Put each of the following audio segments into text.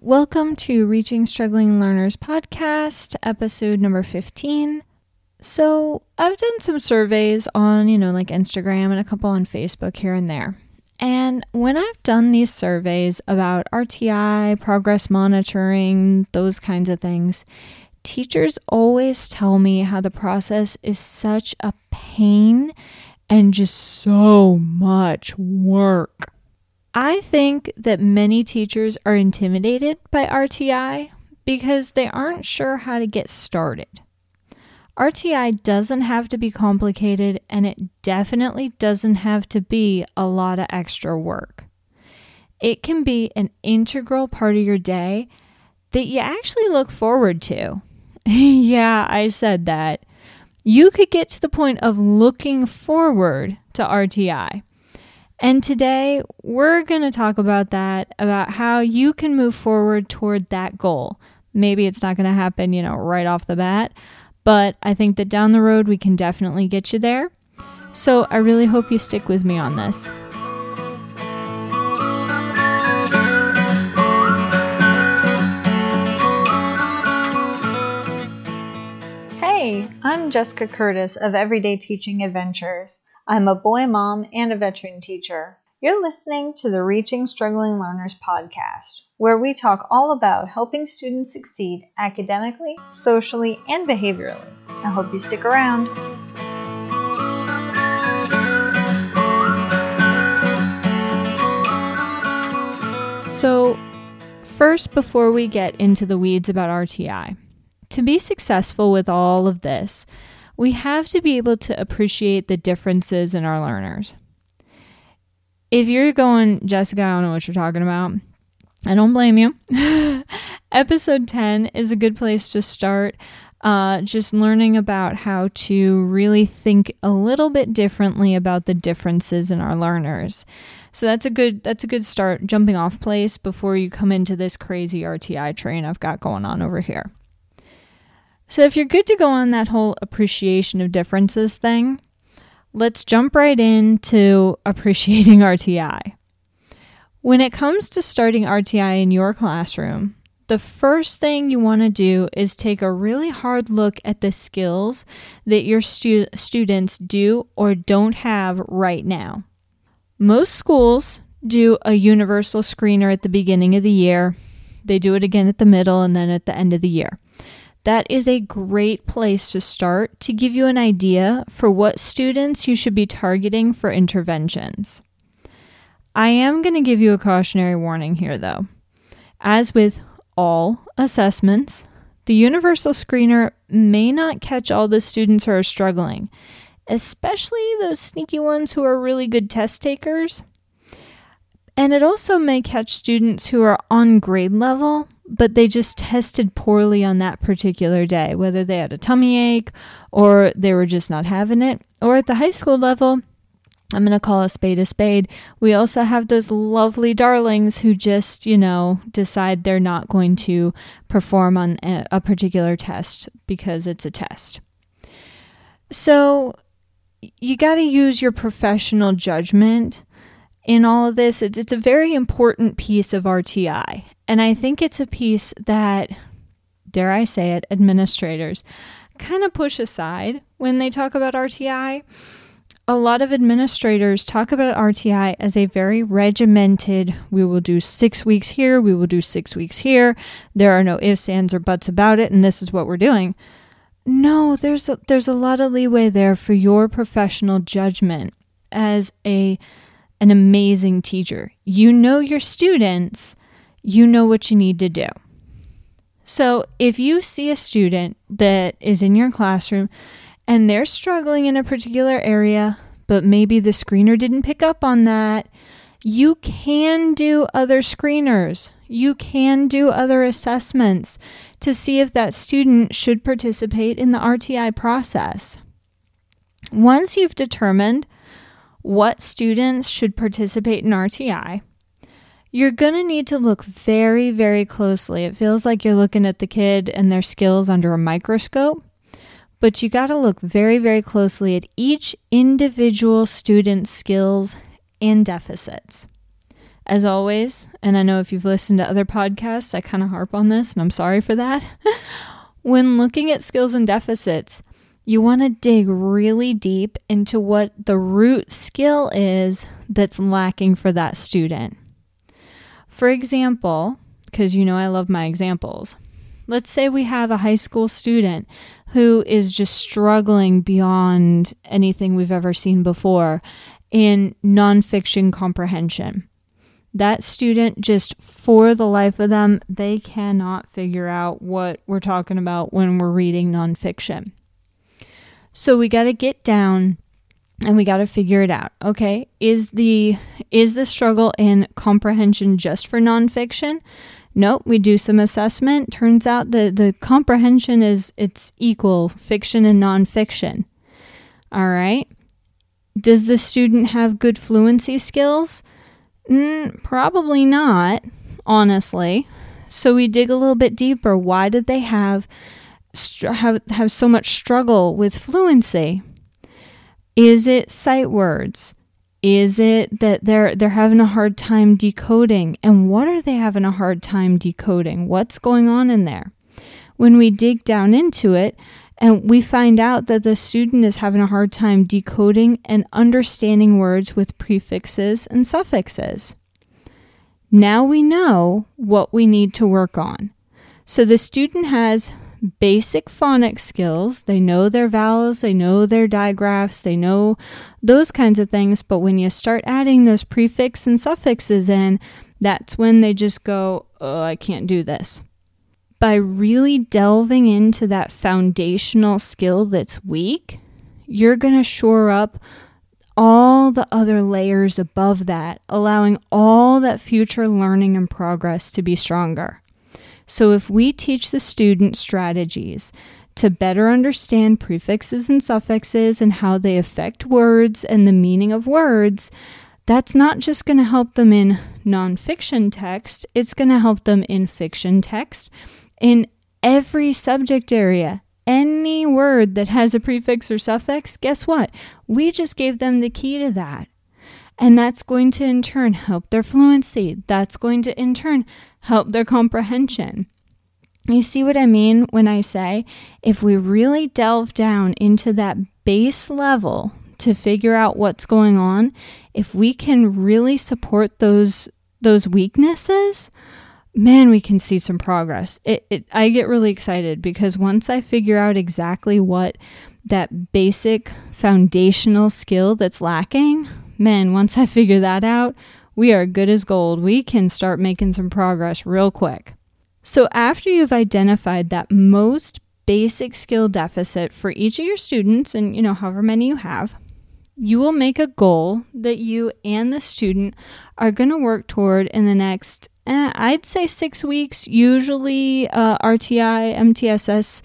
Welcome to Reaching Struggling Learners podcast, episode number 15. So, I've done some surveys on, you know, like Instagram and a couple on Facebook here and there. And when I've done these surveys about RTI, progress monitoring, those kinds of things, teachers always tell me how the process is such a pain and just so much work. I think that many teachers are intimidated by RTI because they aren't sure how to get started. RTI doesn't have to be complicated and it definitely doesn't have to be a lot of extra work. It can be an integral part of your day that you actually look forward to. yeah, I said that. You could get to the point of looking forward to RTI. And today we're going to talk about that, about how you can move forward toward that goal. Maybe it's not going to happen, you know, right off the bat, but I think that down the road we can definitely get you there. So I really hope you stick with me on this. Hey, I'm Jessica Curtis of Everyday Teaching Adventures. I'm a boy mom and a veteran teacher. You're listening to the Reaching Struggling Learners podcast, where we talk all about helping students succeed academically, socially, and behaviorally. I hope you stick around. So, first, before we get into the weeds about RTI, to be successful with all of this, we have to be able to appreciate the differences in our learners. If you're going, Jessica, I don't know what you're talking about, I don't blame you. Episode 10 is a good place to start. Uh, just learning about how to really think a little bit differently about the differences in our learners. So that's a good that's a good start jumping off place before you come into this crazy RTI train I've got going on over here. So, if you're good to go on that whole appreciation of differences thing, let's jump right into appreciating RTI. When it comes to starting RTI in your classroom, the first thing you want to do is take a really hard look at the skills that your stu- students do or don't have right now. Most schools do a universal screener at the beginning of the year, they do it again at the middle, and then at the end of the year that is a great place to start to give you an idea for what students you should be targeting for interventions. I am going to give you a cautionary warning here, though. As with all assessments, the universal screener may not catch all the students who are struggling, especially those sneaky ones who are really good test takers. And it also may catch students who are on grade level but they just tested poorly on that particular day, whether they had a tummy ache or they were just not having it. Or at the high school level, I'm going to call a spade a spade. We also have those lovely darlings who just, you know, decide they're not going to perform on a particular test because it's a test. So you got to use your professional judgment in all of this. It's, it's a very important piece of RTI. And I think it's a piece that, dare I say it, administrators kind of push aside when they talk about RTI. A lot of administrators talk about RTI as a very regimented, we will do six weeks here, we will do six weeks here. There are no ifs, ands, or buts about it, and this is what we're doing. No, there's a, there's a lot of leeway there for your professional judgment as a an amazing teacher. You know your students you know what you need to do. So, if you see a student that is in your classroom and they're struggling in a particular area, but maybe the screener didn't pick up on that, you can do other screeners. You can do other assessments to see if that student should participate in the RTI process. Once you've determined what students should participate in RTI, you're going to need to look very, very closely. It feels like you're looking at the kid and their skills under a microscope, but you got to look very, very closely at each individual student's skills and deficits. As always, and I know if you've listened to other podcasts, I kind of harp on this, and I'm sorry for that. when looking at skills and deficits, you want to dig really deep into what the root skill is that's lacking for that student. For example, because you know I love my examples, let's say we have a high school student who is just struggling beyond anything we've ever seen before in nonfiction comprehension. That student, just for the life of them, they cannot figure out what we're talking about when we're reading nonfiction. So we got to get down and we got to figure it out. Okay, is the is the struggle in comprehension just for nonfiction? Nope, we do some assessment. Turns out the the comprehension is it's equal fiction and nonfiction. All right. Does the student have good fluency skills? Mm, probably not, honestly. So we dig a little bit deeper. Why did they have have, have so much struggle with fluency? Is it sight words? Is it that they're they're having a hard time decoding? And what are they having a hard time decoding? What's going on in there? When we dig down into it and we find out that the student is having a hard time decoding and understanding words with prefixes and suffixes. Now we know what we need to work on. So the student has basic phonics skills. They know their vowels, they know their digraphs, they know those kinds of things. But when you start adding those prefix and suffixes in, that's when they just go, oh, I can't do this. By really delving into that foundational skill that's weak, you're going to shore up all the other layers above that, allowing all that future learning and progress to be stronger. So, if we teach the student strategies to better understand prefixes and suffixes and how they affect words and the meaning of words, that's not just going to help them in nonfiction text, it's going to help them in fiction text, in every subject area. Any word that has a prefix or suffix, guess what? We just gave them the key to that. And that's going to in turn help their fluency. That's going to in turn help their comprehension. You see what I mean when I say if we really delve down into that base level to figure out what's going on, if we can really support those those weaknesses, man, we can see some progress. It, it I get really excited because once I figure out exactly what that basic foundational skill that's lacking, man, once I figure that out, we are good as gold. We can start making some progress real quick. So, after you've identified that most basic skill deficit for each of your students, and you know, however many you have, you will make a goal that you and the student are going to work toward in the next, eh, I'd say six weeks. Usually, uh, RTI, MTSS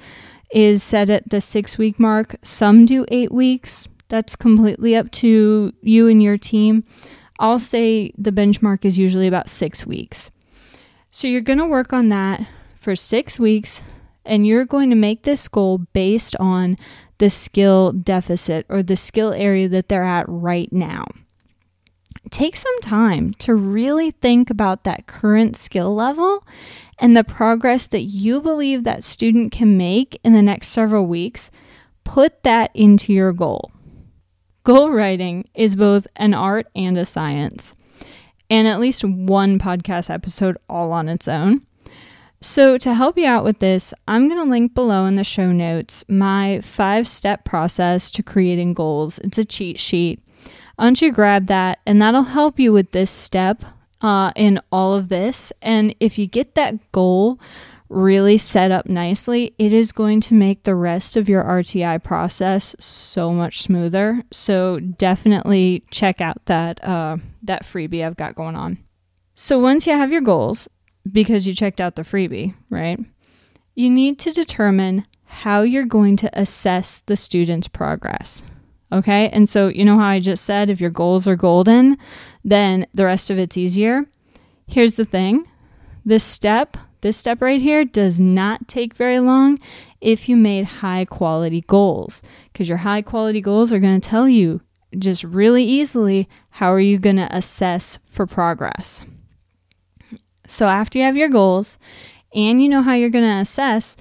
is set at the six week mark. Some do eight weeks. That's completely up to you and your team. I'll say the benchmark is usually about six weeks. So you're going to work on that for six weeks, and you're going to make this goal based on the skill deficit or the skill area that they're at right now. Take some time to really think about that current skill level and the progress that you believe that student can make in the next several weeks. Put that into your goal. Goal writing is both an art and a science, and at least one podcast episode all on its own. So, to help you out with this, I'm going to link below in the show notes my five step process to creating goals. It's a cheat sheet. Why don't you grab that, and that'll help you with this step uh, in all of this. And if you get that goal really set up nicely, it is going to make the rest of your RTI process so much smoother. So definitely check out that uh, that freebie I've got going on. So once you have your goals, because you checked out the freebie, right? You need to determine how you're going to assess the student's progress. Okay, and so you know how I just said if your goals are golden, then the rest of it's easier. Here's the thing this step this step right here does not take very long if you made high quality goals, because your high quality goals are going to tell you just really easily, how are you going to assess for progress? So, after you have your goals and you know how you're going to assess,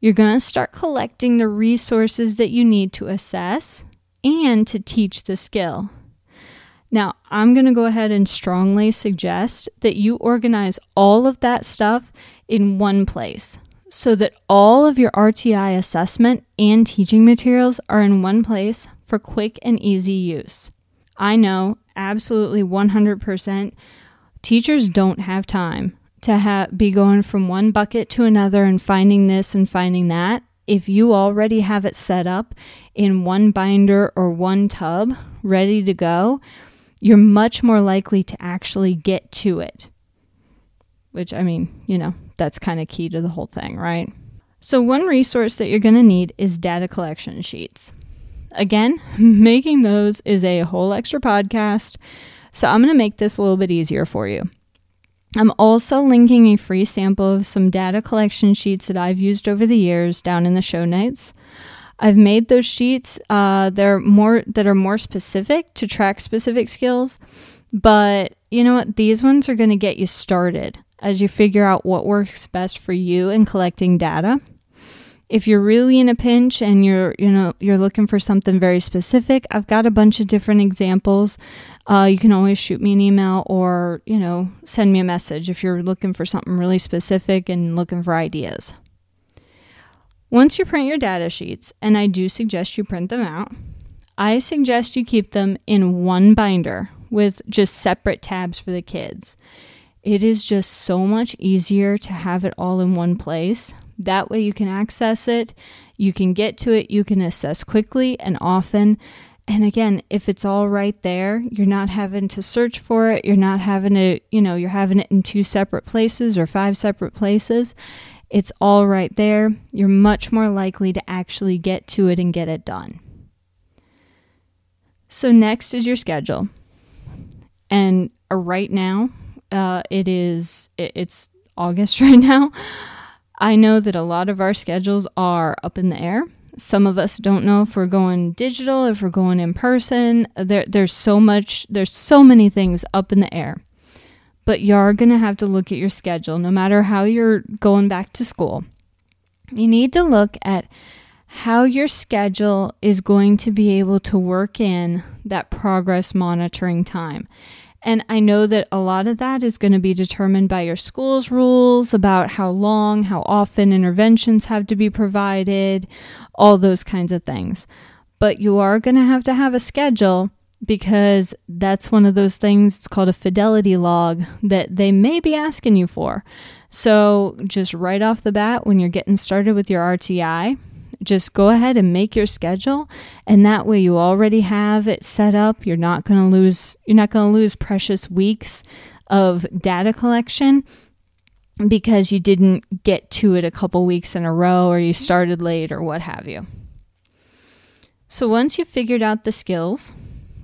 you're going to start collecting the resources that you need to assess and to teach the skill. Now, I'm going to go ahead and strongly suggest that you organize all of that stuff in one place so that all of your RTI assessment and teaching materials are in one place for quick and easy use. I know absolutely 100% teachers don't have time to be going from one bucket to another and finding this and finding that. If you already have it set up in one binder or one tub ready to go, you're much more likely to actually get to it. Which, I mean, you know, that's kind of key to the whole thing, right? So, one resource that you're going to need is data collection sheets. Again, making those is a whole extra podcast. So, I'm going to make this a little bit easier for you. I'm also linking a free sample of some data collection sheets that I've used over the years down in the show notes. I've made those sheets. Uh, they're more that are more specific to track specific skills, but you know what? These ones are going to get you started as you figure out what works best for you in collecting data. If you're really in a pinch and you're you know you're looking for something very specific, I've got a bunch of different examples. Uh, you can always shoot me an email or you know send me a message if you're looking for something really specific and looking for ideas. Once you print your data sheets, and I do suggest you print them out, I suggest you keep them in one binder with just separate tabs for the kids. It is just so much easier to have it all in one place. That way you can access it, you can get to it, you can assess quickly and often. And again, if it's all right there, you're not having to search for it, you're not having to, you know, you're having it in two separate places or five separate places. It's all right there. You're much more likely to actually get to it and get it done. So, next is your schedule. And uh, right now, uh, it is, it's August right now. I know that a lot of our schedules are up in the air. Some of us don't know if we're going digital, if we're going in person. There, there's so much, there's so many things up in the air but you're going to have to look at your schedule no matter how you're going back to school. You need to look at how your schedule is going to be able to work in that progress monitoring time. And I know that a lot of that is going to be determined by your school's rules about how long, how often interventions have to be provided, all those kinds of things. But you are going to have to have a schedule because that's one of those things, it's called a fidelity log that they may be asking you for. So, just right off the bat, when you're getting started with your RTI, just go ahead and make your schedule and that way you already have it set up you're not going to lose you're not going to lose precious weeks of data collection because you didn't get to it a couple weeks in a row or you started late or what have you so once you've figured out the skills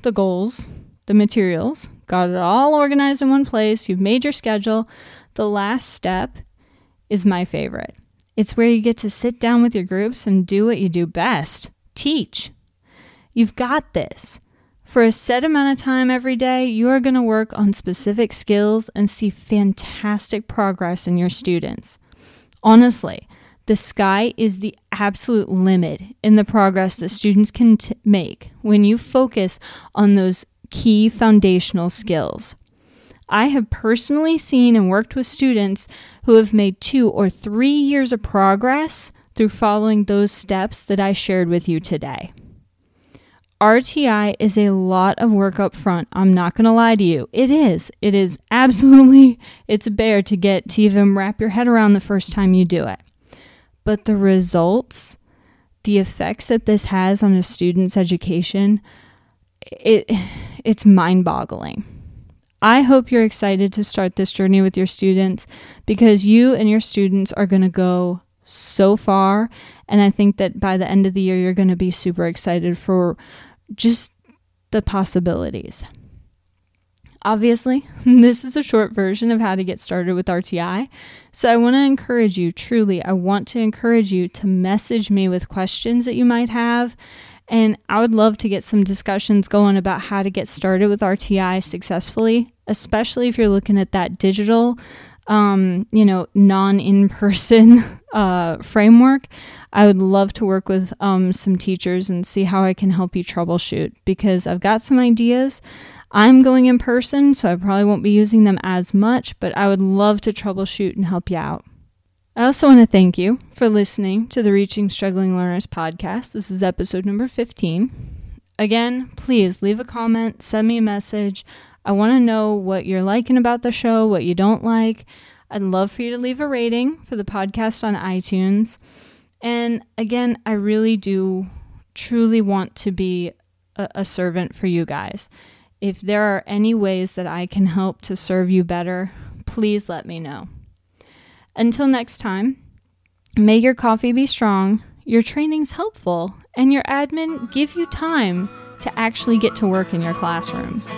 the goals, the materials, got it all organized in one place, you've made your schedule. The last step is my favorite. It's where you get to sit down with your groups and do what you do best teach. You've got this. For a set amount of time every day, you are going to work on specific skills and see fantastic progress in your students. Honestly, the sky is the absolute limit in the progress that students can t- make when you focus on those key foundational skills. I have personally seen and worked with students who have made two or three years of progress through following those steps that I shared with you today. RTI is a lot of work up front. I'm not going to lie to you. It is. It is absolutely it's a bear to get to even wrap your head around the first time you do it but the results, the effects that this has on a student's education, it it's mind-boggling. I hope you're excited to start this journey with your students because you and your students are going to go so far and I think that by the end of the year you're going to be super excited for just the possibilities. Obviously, this is a short version of how to get started with RTI. So I want to encourage you, truly, I want to encourage you to message me with questions that you might have And I would love to get some discussions going about how to get started with RTI successfully, especially if you're looking at that digital, um, you know, non in person uh, framework. I would love to work with um, some teachers and see how I can help you troubleshoot because I've got some ideas. I'm going in person, so I probably won't be using them as much, but I would love to troubleshoot and help you out. I also want to thank you for listening to the Reaching Struggling Learners podcast. This is episode number 15. Again, please leave a comment, send me a message. I want to know what you're liking about the show, what you don't like. I'd love for you to leave a rating for the podcast on iTunes. And again, I really do truly want to be a, a servant for you guys. If there are any ways that I can help to serve you better, please let me know. Until next time, may your coffee be strong, your trainings helpful, and your admin give you time to actually get to work in your classrooms.